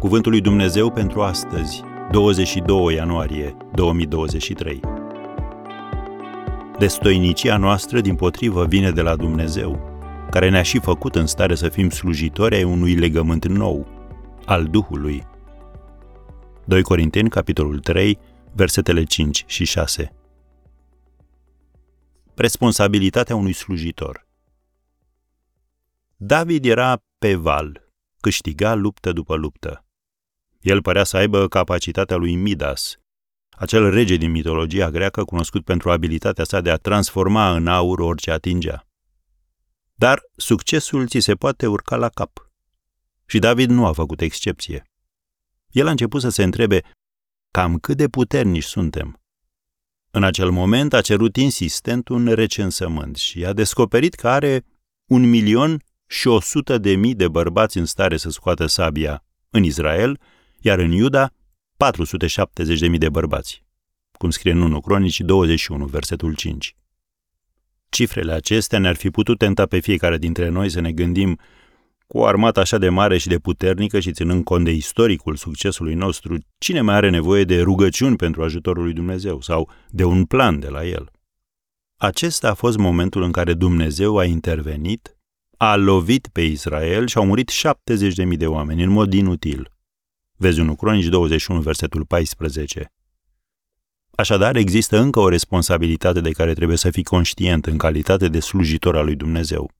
Cuvântul lui Dumnezeu pentru astăzi, 22 ianuarie 2023. Destoinicia noastră, din potrivă, vine de la Dumnezeu, care ne-a și făcut în stare să fim slujitori ai unui legământ nou, al Duhului. 2 Corinteni, capitolul 3, versetele 5 și 6. Responsabilitatea unui slujitor. David era pe val, câștiga luptă după luptă. El părea să aibă capacitatea lui Midas, acel rege din mitologia greacă cunoscut pentru abilitatea sa de a transforma în aur orice atingea. Dar succesul ți se poate urca la cap. Și David nu a făcut excepție. El a început să se întrebe cam cât de puternici suntem. În acel moment a cerut insistent un recensământ și a descoperit că are un milion și o sută de mii de bărbați în stare să scoată sabia în Israel, iar în Iuda 470 de mii de bărbați, cum scrie în 1 Cronici 21, versetul 5. Cifrele acestea ne-ar fi putut tenta pe fiecare dintre noi să ne gândim cu o armată așa de mare și de puternică și ținând cont de istoricul succesului nostru, cine mai are nevoie de rugăciuni pentru ajutorul lui Dumnezeu sau de un plan de la el? Acesta a fost momentul în care Dumnezeu a intervenit a lovit pe Israel și au murit 70.000 de oameni în mod inutil. Vezi 1 Cronici 21, versetul 14. Așadar, există încă o responsabilitate de care trebuie să fii conștient în calitate de slujitor al lui Dumnezeu.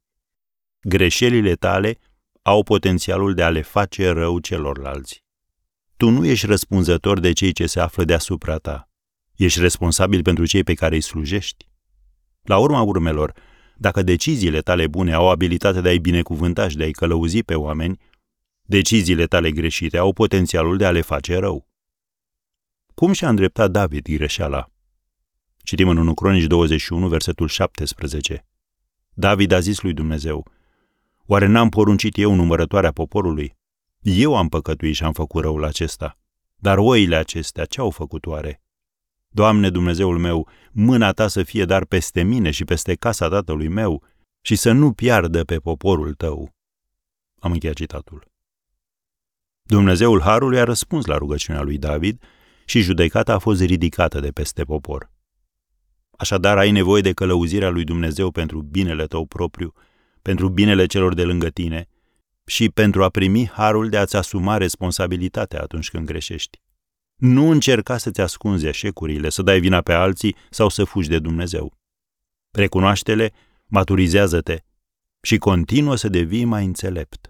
Greșelile tale au potențialul de a le face rău celorlalți. Tu nu ești răspunzător de cei ce se află deasupra ta. Ești responsabil pentru cei pe care îi slujești. La urma urmelor, dacă deciziile tale bune au abilitatea de a-i binecuvânta și de a-i călăuzi pe oameni, deciziile tale greșite au potențialul de a le face rău. Cum și-a îndreptat David greșeala? Citim în 1 Cronici 21, versetul 17. David a zis lui Dumnezeu, Oare n-am poruncit eu numărătoarea poporului? Eu am păcătuit și am făcut răul acesta. Dar oile acestea ce au făcut oare? Doamne Dumnezeul meu, mâna ta să fie dar peste mine și peste casa tatălui meu și să nu piardă pe poporul tău. Am încheiat citatul. Dumnezeul Harului a răspuns la rugăciunea lui David și judecata a fost ridicată de peste popor. Așadar, ai nevoie de călăuzirea lui Dumnezeu pentru binele tău propriu, pentru binele celor de lângă tine și pentru a primi harul de a-ți asuma responsabilitatea atunci când greșești. Nu încerca să-ți ascunzi eșecurile, să dai vina pe alții sau să fugi de Dumnezeu. Recunoaște-le, maturizează-te și continuă să devii mai înțelept.